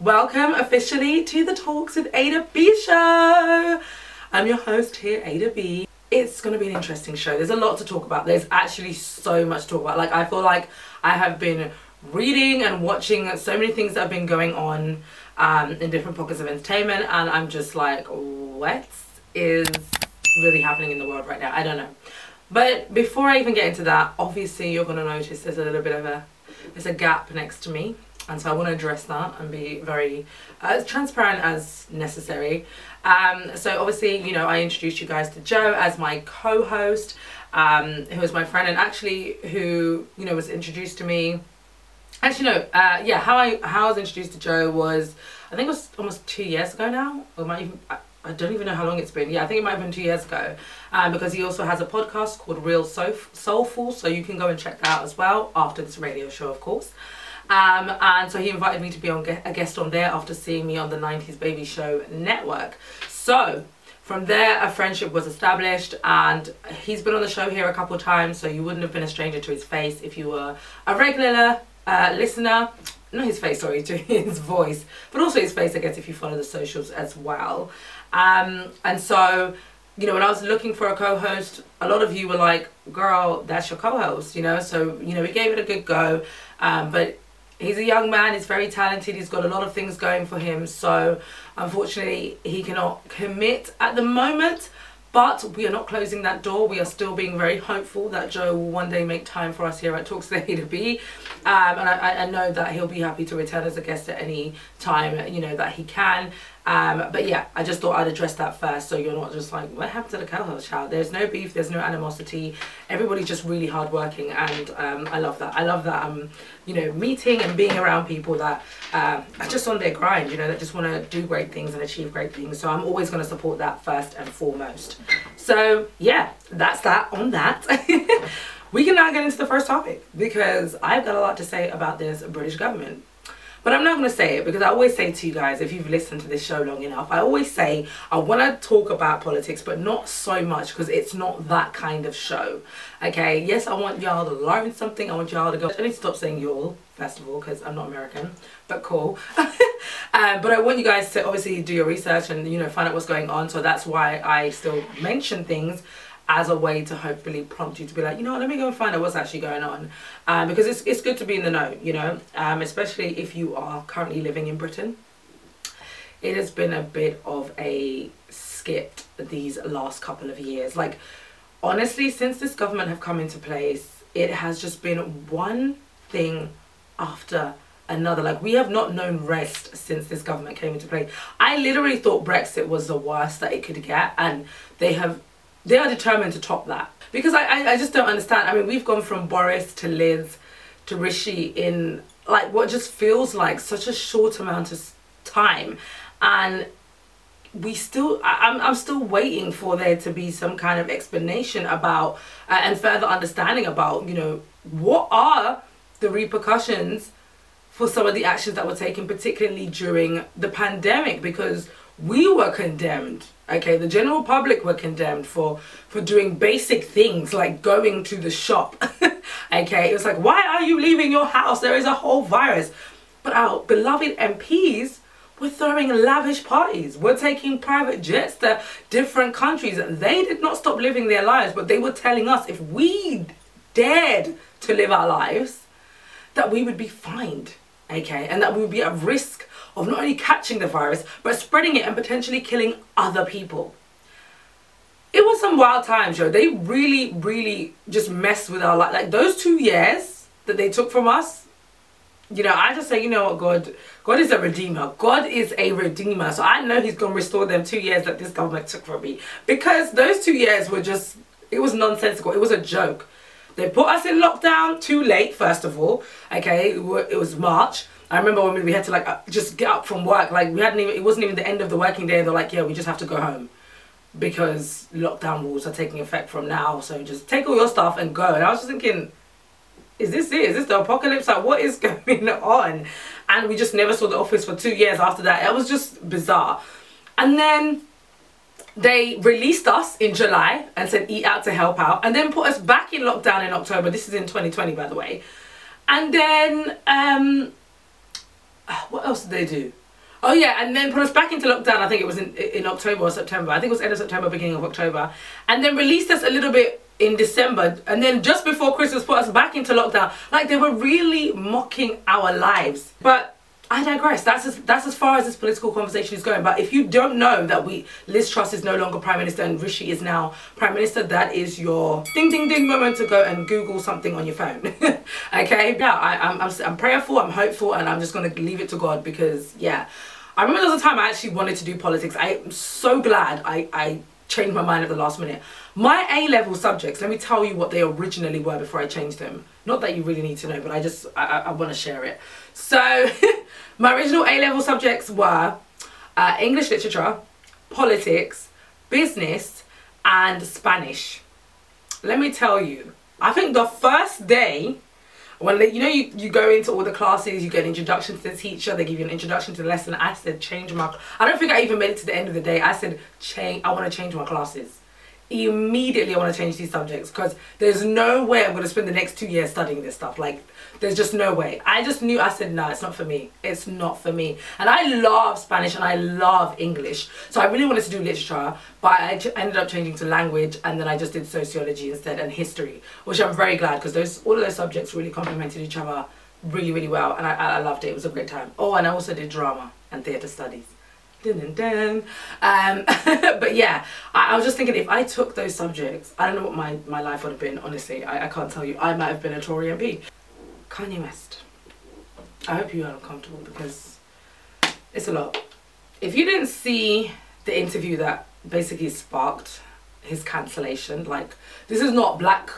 Welcome officially to the Talks with Ada B show. I'm your host here, Ada B. It's going to be an interesting show. There's a lot to talk about. There's actually so much to talk about. Like, I feel like I have been reading and watching so many things that have been going on um, in different pockets of entertainment, and I'm just like, what is really happening in the world right now? I don't know. But before I even get into that, obviously you're going to notice there's a little bit of a there's a gap next to me and so I want to address that and be very uh, as transparent as necessary. Um, so obviously, you know, I introduced you guys to Joe as my co-host, um, my friend and actually who you know was introduced to me. Actually, no, uh, yeah, how I how I was introduced to Joe was I think it was almost two years ago now, or might even. I, I don't even know how long it's been. Yeah, I think it might have been two years ago. Um, because he also has a podcast called Real Soulful, so you can go and check that out as well after this radio show, of course. Um, and so he invited me to be on a guest on there after seeing me on the 90s Baby Show network. So from there, a friendship was established, and he's been on the show here a couple of times, so you wouldn't have been a stranger to his face if you were a regular uh, listener. Not his face, sorry, to his voice, but also his face, I guess, if you follow the socials as well. Um, and so, you know, when I was looking for a co host, a lot of you were like, girl, that's your co host, you know? So, you know, we gave it a good go. Um, but he's a young man he's very talented he's got a lot of things going for him so unfortunately he cannot commit at the moment but we are not closing that door. We are still being very hopeful that Joe will one day make time for us here at Talks Ada B. Um, and I, I know that he'll be happy to return as a guest at any time, you know, that he can. Um, but yeah, I just thought I'd address that first so you're not just like, what happened to the co-host child? There's no beef, there's no animosity. Everybody's just really hardworking and um, I love that. I love that, um, you know, meeting and being around people that uh, are just on their grind, you know, that just want to do great things and achieve great things. So I'm always going to support that first and foremost. So yeah, that's that on that. we can now get into the first topic because I've got a lot to say about this British government. But I'm not going to say it because I always say to you guys, if you've listened to this show long enough, I always say I want to talk about politics, but not so much because it's not that kind of show. Okay, yes, I want y'all to learn something. I want y'all to go. I need to stop saying y'all, first of all, because I'm not American, but cool. um, but I want you guys to obviously do your research and, you know, find out what's going on. So that's why I still mention things as a way to hopefully prompt you to be like, you know what, let me go and find out what's actually going on. Um, because it's, it's good to be in the know, you know, um, especially if you are currently living in Britain. It has been a bit of a skip these last couple of years. Like, honestly, since this government have come into place, it has just been one thing after another. Like we have not known rest since this government came into play. I literally thought Brexit was the worst that it could get, and they have they are determined to top that. Because I, I, I just don't understand. I mean, we've gone from Boris to Liz to Rishi in like what just feels like such a short amount of time, and we still I'm, I'm still waiting for there to be some kind of explanation about uh, and further understanding about you know what are the repercussions for some of the actions that were taken particularly during the pandemic. Because we were condemned okay? The general public were condemned for for doing basic things like going to the shop okay? It was like why are you leaving your house? There is a whole virus. But our beloved mps were throwing lavish parties we're taking private jets to different countries. They did not stop living their lives but they were telling us if we dared to live our lives that we would be fined okay? And that we would be at risk of not only catching the virus, but spreading it and potentially killing other people. It was some wild times, yo. They really, really just messed with our life. Like those two years that they took from us, you know, I just say, you know what, God, God is a redeemer. God is a redeemer. So I know He's gonna restore them two years that this government took from me. Because those two years were just it was nonsensical. It was a joke. They put us in lockdown too late, first of all. Okay, it was March. I remember when we had to like uh, just get up from work, like we hadn't even, it wasn't even the end of the working day. They're like, yeah, we just have to go home because lockdown rules are taking effect from now. So just take all your stuff and go. And I was just thinking, is this it? Is this the apocalypse? Like, what is going on? And we just never saw the office for two years after that. It was just bizarre. And then they released us in July and said eat out to help out and then put us back in lockdown in October. This is in 2020 by the way. And then um what else did they do? Oh yeah, and then put us back into lockdown. I think it was in in October or September. I think it was end of September, beginning of October, and then released us a little bit in December, and then just before Christmas put us back into lockdown. Like they were really mocking our lives. But I digress. That's as that's as far as this political conversation is going. But if you don't know that we Liz Truss is no longer prime minister and Rishi is now prime minister, that is your ding ding ding moment to go and Google something on your phone. okay, yeah, I, I'm, I'm I'm prayerful, I'm hopeful, and I'm just gonna leave it to God because yeah, I remember there was a time I actually wanted to do politics. I'm so glad I I changed my mind at the last minute. My A level subjects, let me tell you what they originally were before I changed them. Not that you really need to know, but I just I, I, I want to share it. So. My original A-level subjects were uh, English literature, politics, business, and Spanish. Let me tell you, I think the first day when they, you know you, you go into all the classes, you get an introduction to the teacher, they give you an introduction to the lesson. I said change my. I don't think I even made it to the end of the day. I said change. I want to change my classes immediately I want to change these subjects because there's no way I'm going to spend the next two years studying this stuff. Like, there's just no way. I just knew, I said, no, it's not for me. It's not for me. And I love Spanish and I love English. So I really wanted to do literature, but I ended up changing to language and then I just did sociology instead and history, which I'm very glad because those all of those subjects really complemented each other really, really well. And I, I loved it. It was a great time. Oh, and I also did drama and theatre studies. Dun, dun, dun. Um, but yeah, I, I, was just thinking if I took those subjects, I don't know what my, my life would have been, honestly. I, I can't tell you. I might have been a Tory MP. Kanye West. I hope you are uncomfortable because it's a lot. If you didn't see the interview that basically sparked his cancellation, like this is not black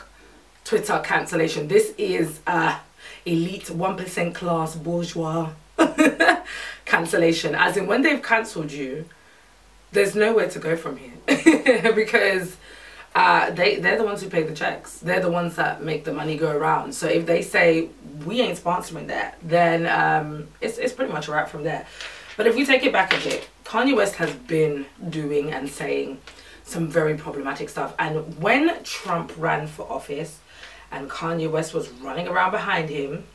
Twitter cancellation. This is uh, elite 1% class bourgeois cancellation. As in, when they've cancelled you, there's nowhere to go from here because uh, they they're the ones who pay the checks. They're the ones that make the money go around. So if they say we ain't sponsoring that, then um, it's it's pretty much right from there. But if we take it back a bit, Kanye West has been doing and saying some very problematic stuff. And when Trump ran for office and Kanye West was running around behind him,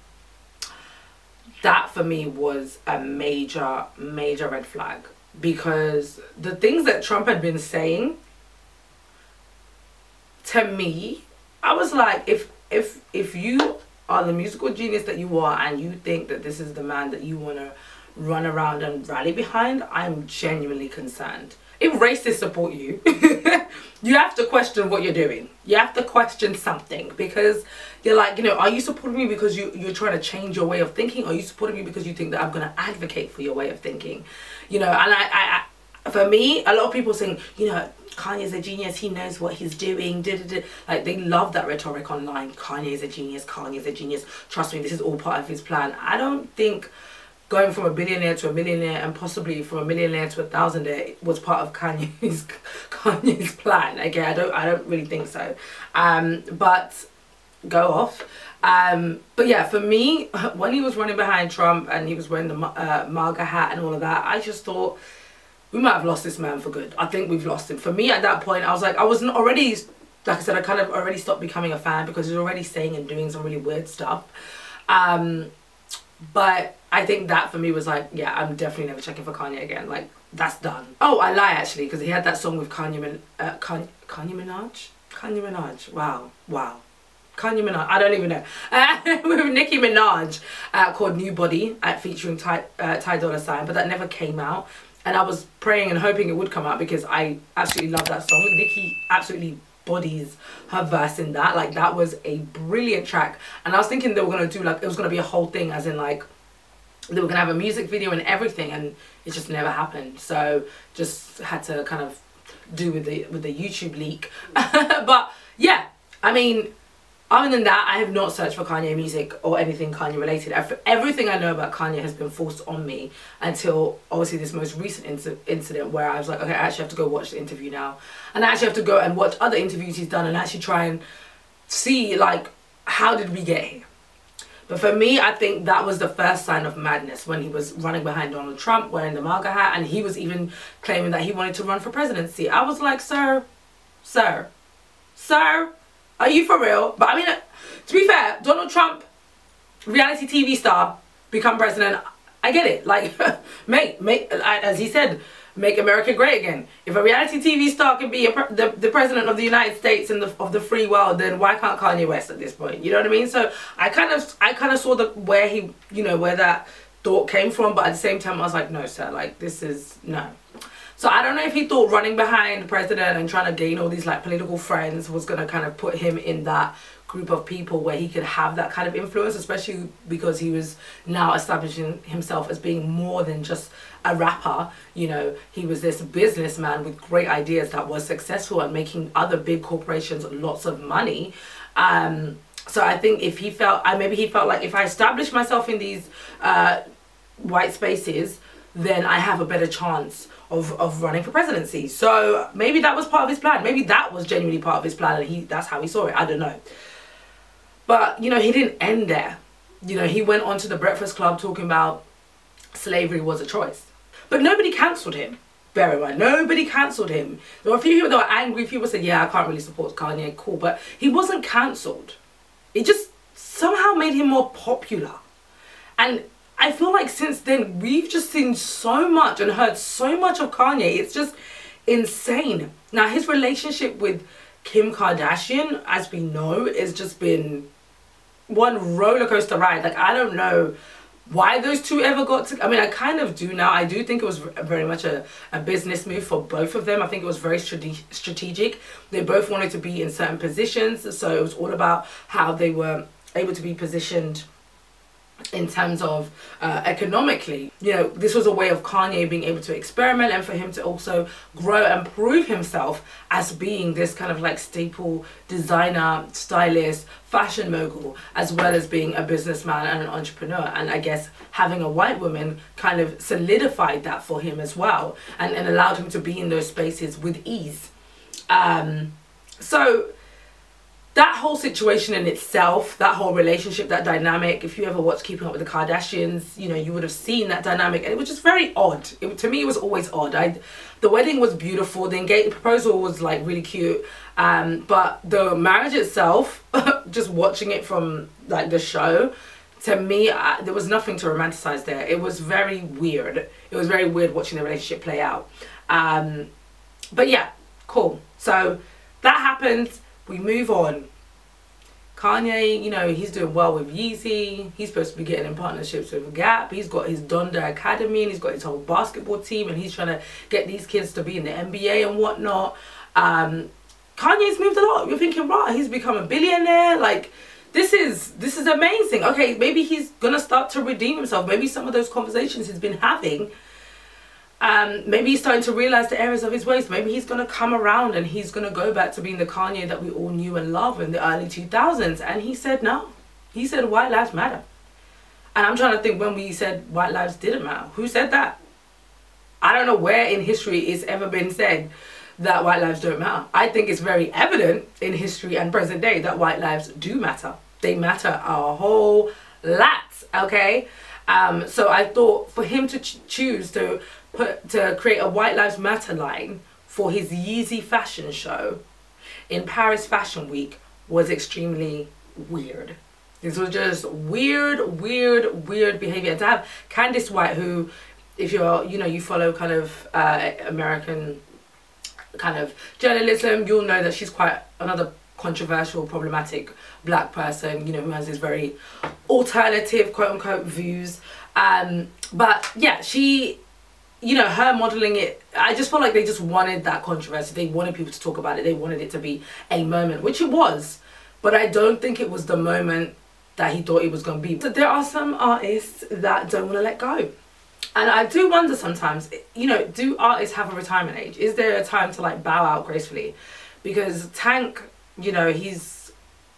that for me was a major, major red flag because the things that Trump had been saying to me, I was like, if if if you are the musical genius that you are and you think that this is the man that you want to run around and rally behind, I'm genuinely concerned. If racists support you, you have to question what you're doing. You have to question something because you're like, you know, are you supporting me because you, you're trying to change your way of thinking? Are you supporting me because you think that I'm going to advocate for your way of thinking? You know, and I, I, I, for me, a lot of people saying, you know, Kanye's a genius, he knows what he's doing. Da, da, da. Like, they love that rhetoric online. Kanye's a genius, Kanye's a genius. Trust me, this is all part of his plan. I don't think going from a billionaire to a millionaire and possibly from a millionaire to a thousandaire was part of Kanye's Kanye's plan. Okay, I don't I don't really think so. Um, but go off. Um, but yeah, for me, when he was running behind Trump and he was wearing the uh, MAGA hat and all of that, I just thought we might have lost this man for good. I think we've lost him. For me, at that point, I was like, I wasn't already, like I said, I kind of already stopped becoming a fan because he's already saying and doing some really weird stuff. Um, but I think that for me was like, yeah, I'm definitely never checking for Kanye again. Like, that's done. Oh, I lie actually, because he had that song with Kanye, Min- uh, Kanye, Kanye Minaj? Kanye Minaj. Wow, wow. Kanye Minaj, I don't even know. Uh, with Nicki Minaj uh, called New Body at featuring Ty, uh, Ty Dolla Sign, but that never came out. And I was praying and hoping it would come out because I absolutely love that song. Nicki absolutely bodies her verse in that. Like that was a brilliant track. And I was thinking they were gonna do like it was gonna be a whole thing as in like they were gonna have a music video and everything and it just never happened. So just had to kind of do with the with the YouTube leak. but yeah, I mean other than that, I have not searched for Kanye music or anything Kanye related. Everything I know about Kanye has been forced on me until obviously this most recent inc- incident where I was like, okay, I actually have to go watch the interview now. And I actually have to go and watch other interviews he's done and actually try and see, like, how did we get here? But for me, I think that was the first sign of madness when he was running behind Donald Trump wearing the MAGA hat and he was even claiming that he wanted to run for presidency. I was like, sir, sir, sir, are you for real? But I mean, to be fair, Donald Trump, reality TV star, become president. I get it. Like, make make as he said, make America great again. If a reality TV star can be a, the the president of the United States and the of the free world, then why can't Kanye West at this point? You know what I mean? So I kind of I kind of saw the where he you know where that thought came from, but at the same time I was like, no, sir, like this is no. So I don't know if he thought running behind the president and trying to gain all these like political friends was gonna kind of put him in that group of people where he could have that kind of influence, especially because he was now establishing himself as being more than just a rapper. You know, he was this businessman with great ideas that was successful at making other big corporations lots of money. Um, so I think if he felt, uh, maybe he felt like if I establish myself in these uh, white spaces, then I have a better chance of, of running for presidency. So maybe that was part of his plan. Maybe that was genuinely part of his plan and he that's how he saw it. I don't know. But, you know, he didn't end there. You know, he went on to the Breakfast Club talking about slavery was a choice. But nobody cancelled him. Bear in mind, nobody cancelled him. There were a few people that were angry. People said, yeah, I can't really support Kanye, cool. But he wasn't cancelled. It just somehow made him more popular. And I feel like since then, we've just seen so much and heard so much of Kanye. It's just insane. Now, his relationship with Kim Kardashian, as we know, has just been one roller coaster ride. Like I don't know why those two ever got to I mean I kind of do now I do think it was very much a, a business move for both of them I think it was very strate- strategic they both wanted to be in certain positions so it was all about how they were able to be positioned in terms of uh, economically. You know, this was a way of Kanye being able to experiment and for him to also grow and prove himself as being this kind of like staple designer, stylist, fashion mogul, as well as being a businessman and an entrepreneur. And I guess having a white woman kind of solidified that for him as well and, and allowed him to be in those spaces with ease. Um, so that whole situation in itself, that whole relationship, that dynamic, if you ever watched Keeping Up with the Kardashians, you know, you would have seen that dynamic and it was just very odd. It, to me, it was always odd. I, the wedding was beautiful, the engagement proposal was like really cute, um, but the marriage itself, just watching it from like the show, to me, I, there was nothing to romanticize there. It was very weird. It was very weird watching the relationship play out. Um, but yeah, cool. So that happened we move on. Kanye, you know, he's doing well with Yeezy. He's supposed to be getting in partnerships with Gap. He's got his Donda Academy and he's got his whole basketball team and he's trying to get these kids to be in the NBA and whatnot. Um, Kanye's moved a lot. You're thinking, right, he's become a billionaire. Like, this is this is amazing. Okay, maybe he's gonna start to redeem himself. Maybe some of those conversations he's been having um, maybe he's starting to realize the errors of his ways. Maybe he's going to come around and he's going to go back to being the Kanye that we all knew and loved in the early 2000s. And he said no. He said white lives matter. And I'm trying to think when we said white lives didn't matter. Who said that? I don't know where in history it's ever been said that white lives don't matter. I think it's very evident in history and present day that white lives do matter. They matter a whole lot, okay? Um, so I thought for him to ch- choose to put to create a White Lives Matter line for his Yeezy fashion show in Paris Fashion Week was extremely weird. This was just weird, weird, weird behavior. And to have Candace White, who, if you're, you know, you follow kind of uh, American kind of journalism, you'll know that she's quite another controversial, problematic black person, you know, who has these very alternative, quote unquote, views. Um, but yeah, she you know, her modeling it, I just felt like they just wanted that controversy. They wanted people to talk about it. They wanted it to be a moment, which it was. But I don't think it was the moment that he thought it was going to be. So there are some artists that don't want to let go. And I do wonder sometimes, you know, do artists have a retirement age? Is there a time to like bow out gracefully? Because Tank, you know, he's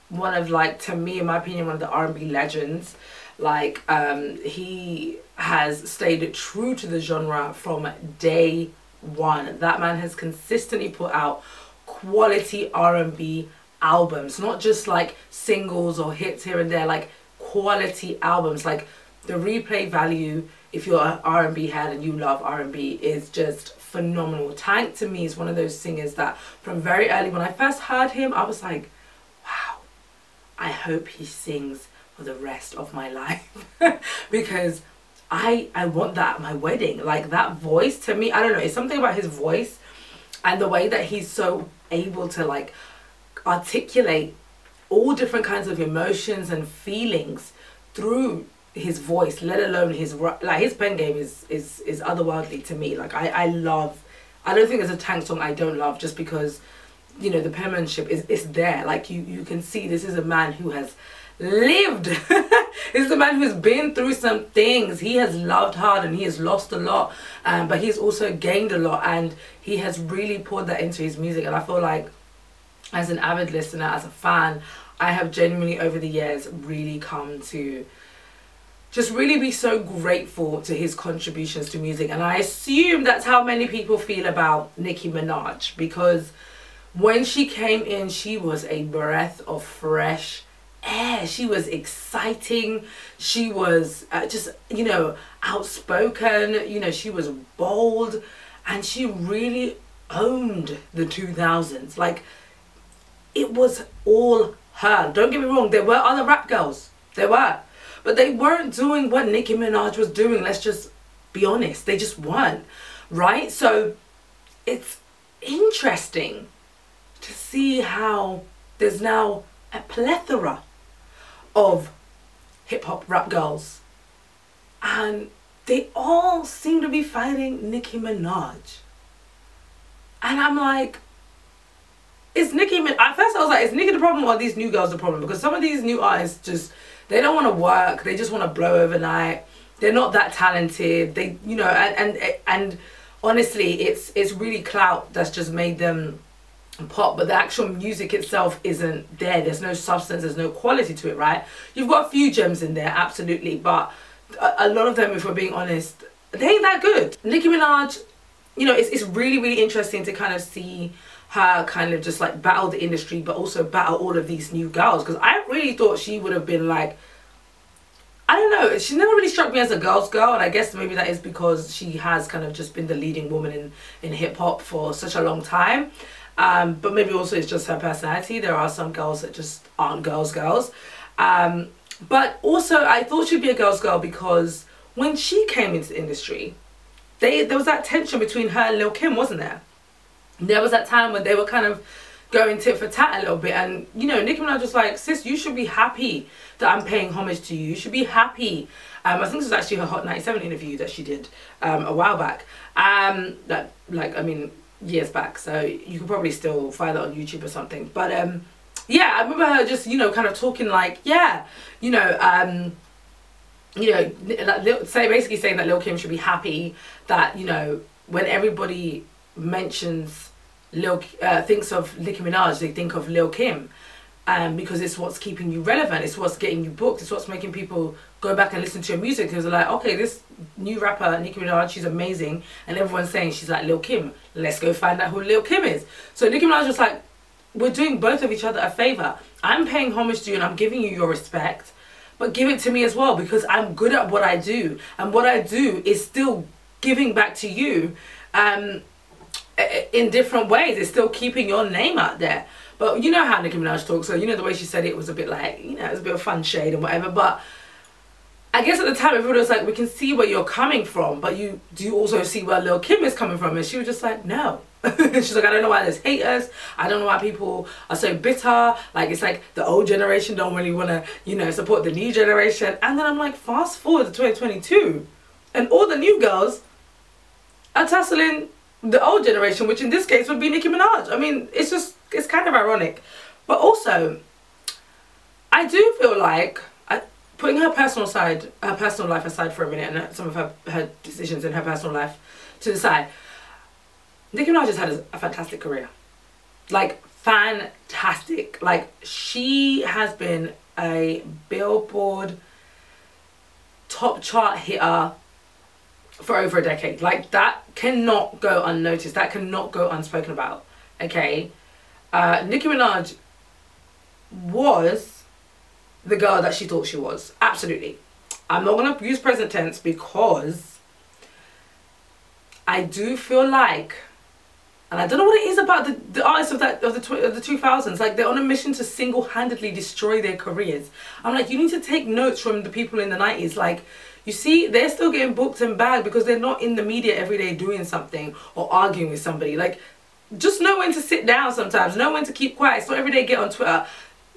one of like, to me, in my opinion, one of the R&B legends. Like, um, he has stayed true to the genre from day one. That man has consistently put out quality R&B albums, not just like singles or hits here and there, like quality albums. Like the replay value, if you're an R&B head and you love R&B, is just phenomenal. Tank to me is one of those singers that from very early, when I first heard him, I was like, wow, I hope he sings for the rest of my life. Because I I want that at my wedding. Like that voice to me, I don't know, it's something about his voice and the way that he's so able to like articulate all different kinds of emotions and feelings through his voice let alone his like his pen game is is is otherworldly to me. Like i i love i don't think there's a tank song i don't love just because you know the penmanship is is there. Like you you can see this is a man who has lived. Is a man who's been through some things. He has loved hard and he has lost a lot um, but he's also gained a lot and he has really poured that into his music. And i feel like as an avid listener as a fan i have genuinely over the years really come to just really be so grateful to his contributions to music. And i assume that's how many people feel about nicki minaj because when she came in she was a breath of fresh air. She was exciting. She was uh, just, you know, outspoken. You know, she was bold. And she really owned the 2000s. Like, it was all her. Don't get me wrong, there were other rap girls. There were. But they weren't doing what Nicki Minaj was doing. Let's just be honest. They just weren't. Right? So, it's interesting to see how there's now a plethora of hip hop rap girls. And they all seem to be fighting Nicki Minaj. And I'm like, is Nicki, Minaj at first I was like, is Nicki the problem or these new girls the problem? Because some of these new artists just, they don't want to work, they just want to blow overnight. They're not that talented. They, you know, and, and, and honestly, it's, it's really clout that's just made them pop but the actual music itself isn't there there's no substance there's no quality to it right you've got a few gems in there absolutely but a, lot of them if we're being honest they ain't that good nicki minaj you know it's, it's really really interesting to kind of see her kind of just like battle the industry but also battle all of these new girls because i really thought she would have been like I don't know. She never really struck me as a girl's girl, and I guess maybe that is because she has kind of just been the leading woman in in hip hop for such a long time. Um, but maybe also it's just her personality. There are some girls that just aren't girls, girls. Um, but also, I thought she'd be a girl's girl because when she came into the industry, they there was that tension between her and Lil Kim, wasn't there? There was that time when they were kind of going tit for tat a little bit, and you know, Nicki Minaj was like, "Sis, you should be happy that I'm paying homage to you. You should be happy." Um, I think this was actually her Hot 97 interview that she did um, a while back. Um, that like I mean, years back, so you could probably still find that on YouTube or something. But um, yeah, I remember her just you know kind of talking like yeah, you know um, you know like, say basically saying that Lil Kim should be happy that you know when everybody mentions Lil uh, thinks of Nicki Minaj, they think of Lil Kim. Um, because it's what's keeping you relevant, it's what's getting you booked, it's what's making people go back and listen to your music because they're like, okay, this new rapper, Nicki Minaj, she's amazing, and everyone's saying she's like Lil Kim. Let's go find out who Lil Kim is. So Nicki Minaj was like, we're doing both of each other a favor. I'm paying homage to you and I'm giving you your respect, but give it to me as well because I'm good at what I do, and what I do is still giving back to you. Um, in different ways, it's still keeping your name out there. But you know how Nicki Minaj talks, so you know the way she said it was a bit like, you know, it was a bit of fun shade and whatever. But I guess at the time everyone was like, we can see where you're coming from, but you do you also see where Lil Kim is coming from? And she was just like, no. She's like, I don't know why there's haters. I don't know why people are so bitter. Like it's like the old generation don't really want to, you know, support the new generation. And then I'm like, fast forward to 2022, and all the new girls are tussling the old generation, which in this case would be Nicki Minaj. I mean, it's just it's kind of ironic, but also I do feel like putting her personal side, her personal life aside for a minute, and some of her her decisions in her personal life to the side. Nicki Minaj has had a, a fantastic career, like fantastic. Like she has been a Billboard top chart hitter for over a decade. Like that cannot go unnoticed. That cannot go unspoken about. Okay, uh, Nicki Minaj was the girl that she thought she was. Absolutely. I'm not going to use present tense because I do feel like, and I don't know what it is about the, the artists of that of the tw- of the 2000s. Like they're on a mission to single-handedly destroy their careers. I'm like, you need to take notes from the people in the 90s. Like, you see, they're still getting booked and bagged because they're not in the media every day doing something or arguing with somebody. Like, just know when to sit down sometimes, know when to keep quiet. So every day get on Twitter.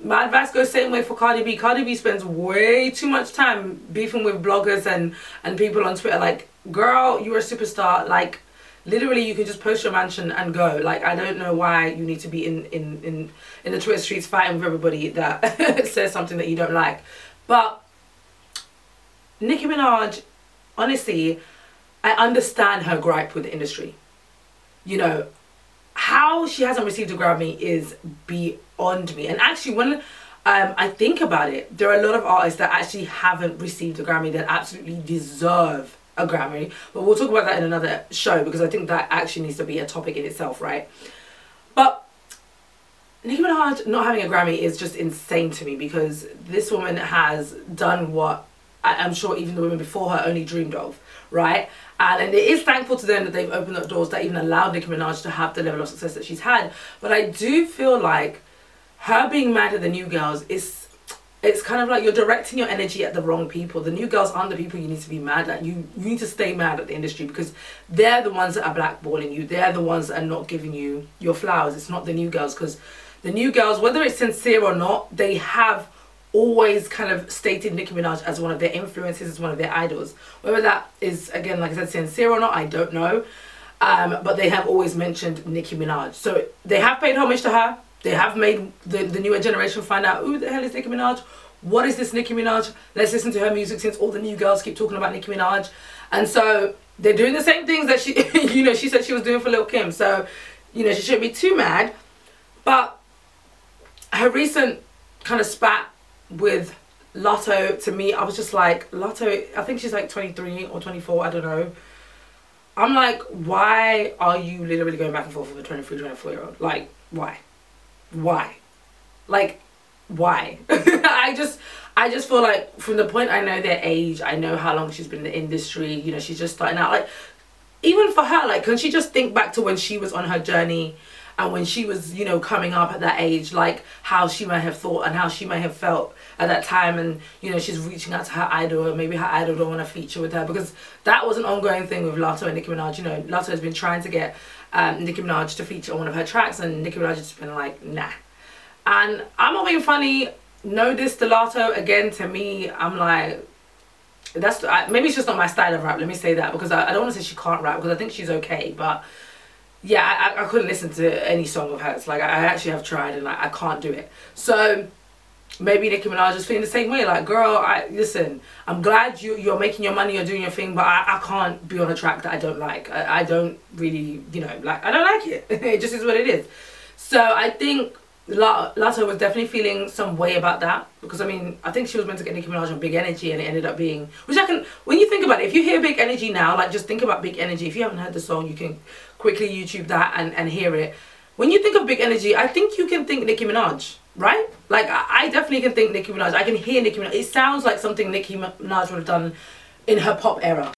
My advice goes same way for Cardi B. Cardi B spends way too much time beefing with bloggers and, and people on Twitter. Like, girl, you're a superstar. Like, literally you can just post your mansion and go like i don't know why you need to be in in in, in the twitter streets fighting with everybody that says something that you don't like but nicki minaj honestly i understand her gripe with the industry you know how she hasn't received a grammy is beyond me and actually when um, I think about it, there are a lot of artists that actually haven't received a Grammy that absolutely deserve a Grammy. But we'll talk about that in another show because I think that actually needs to be a topic in itself, right? But Nicki Minaj not having a Grammy is just insane to me because this woman has done what I'm sure even the women before her only dreamed of, right? And, and it is thankful to them that they've opened up doors that even allowed Nicki Minaj to have the level of success that she's had. But I do feel like her being mad at the new girls is it's kind of like you're directing your energy at the wrong people. The new girls aren't the people you need to be mad at. You you need to stay mad at the industry because they're the ones that are blackballing you. They're the ones that are not giving you your flowers. It's not the new girls because the new girls, whether it's sincere or not, they have always kind of stated Nicki Minaj as one of their influences, as one of their idols. Whether that is again, like I said, sincere or not, I don't know. Um, but they have always mentioned Nicki Minaj. So they have paid homage to her they have made the, the newer generation find out who the hell is Nicki Minaj? What is this Nicki Minaj? Let's listen to her music since all the new girls keep talking about Nicki Minaj. And so they're doing the same things that she, you know, she said she was doing for Lil Kim. So, you know, she shouldn't be too mad. But her recent kind of spat with Latto, to me, I was just like, Latto, I think she's like 23 or 24, I don't know. I'm like, why are you literally going back and forth with a 23, 24 year old? Like, why? why? Like, why? I just I just feel like from the point I know their age, I know how long she's been in the industry, you know, she's just starting out. Like even for her, like can she just think back to when she was on her journey and when she was, you know, coming up at that age, like how she may have thought and how she may have felt at that time and you know she's reaching out to her idol or maybe her idol don't want to feature with her because that was an ongoing thing with Latto and Nicki Minaj you know Latto has been trying to get um, Nicki Minaj to feature on one of her tracks, and Nicki Minaj has been like, nah. And I'm not being funny. No this Latto again. To me, I'm like, that's I, maybe it's just not my style of rap. Let me say that because I, I don't want to say she can't rap because I think she's okay, but yeah, I, I couldn't listen to any song of hers. Like I, I actually have tried and like, I can't do it. So maybe Nicki Minaj is feeling the same way. Like, girl, I listen. I'm glad you you're making your money, you're doing your thing, but I, I can't be on a track that I don't like. I, I don't really, you know, like I don't like it. it just is what it is. So I think Latto was definitely feeling some way about that because I mean I think she was meant to get Nicki Minaj on Big Energy and it ended up being which I can when you think about it if you hear Big Energy now like just think about Big Energy if you haven't heard the song you can quickly YouTube that and, and hear it when you think of Big Energy I think you can think Nicki Minaj right? Like I, I, definitely can think Nicki Minaj. I can hear Nicki Minaj. It sounds like something Nicki Minaj would have done in her pop era.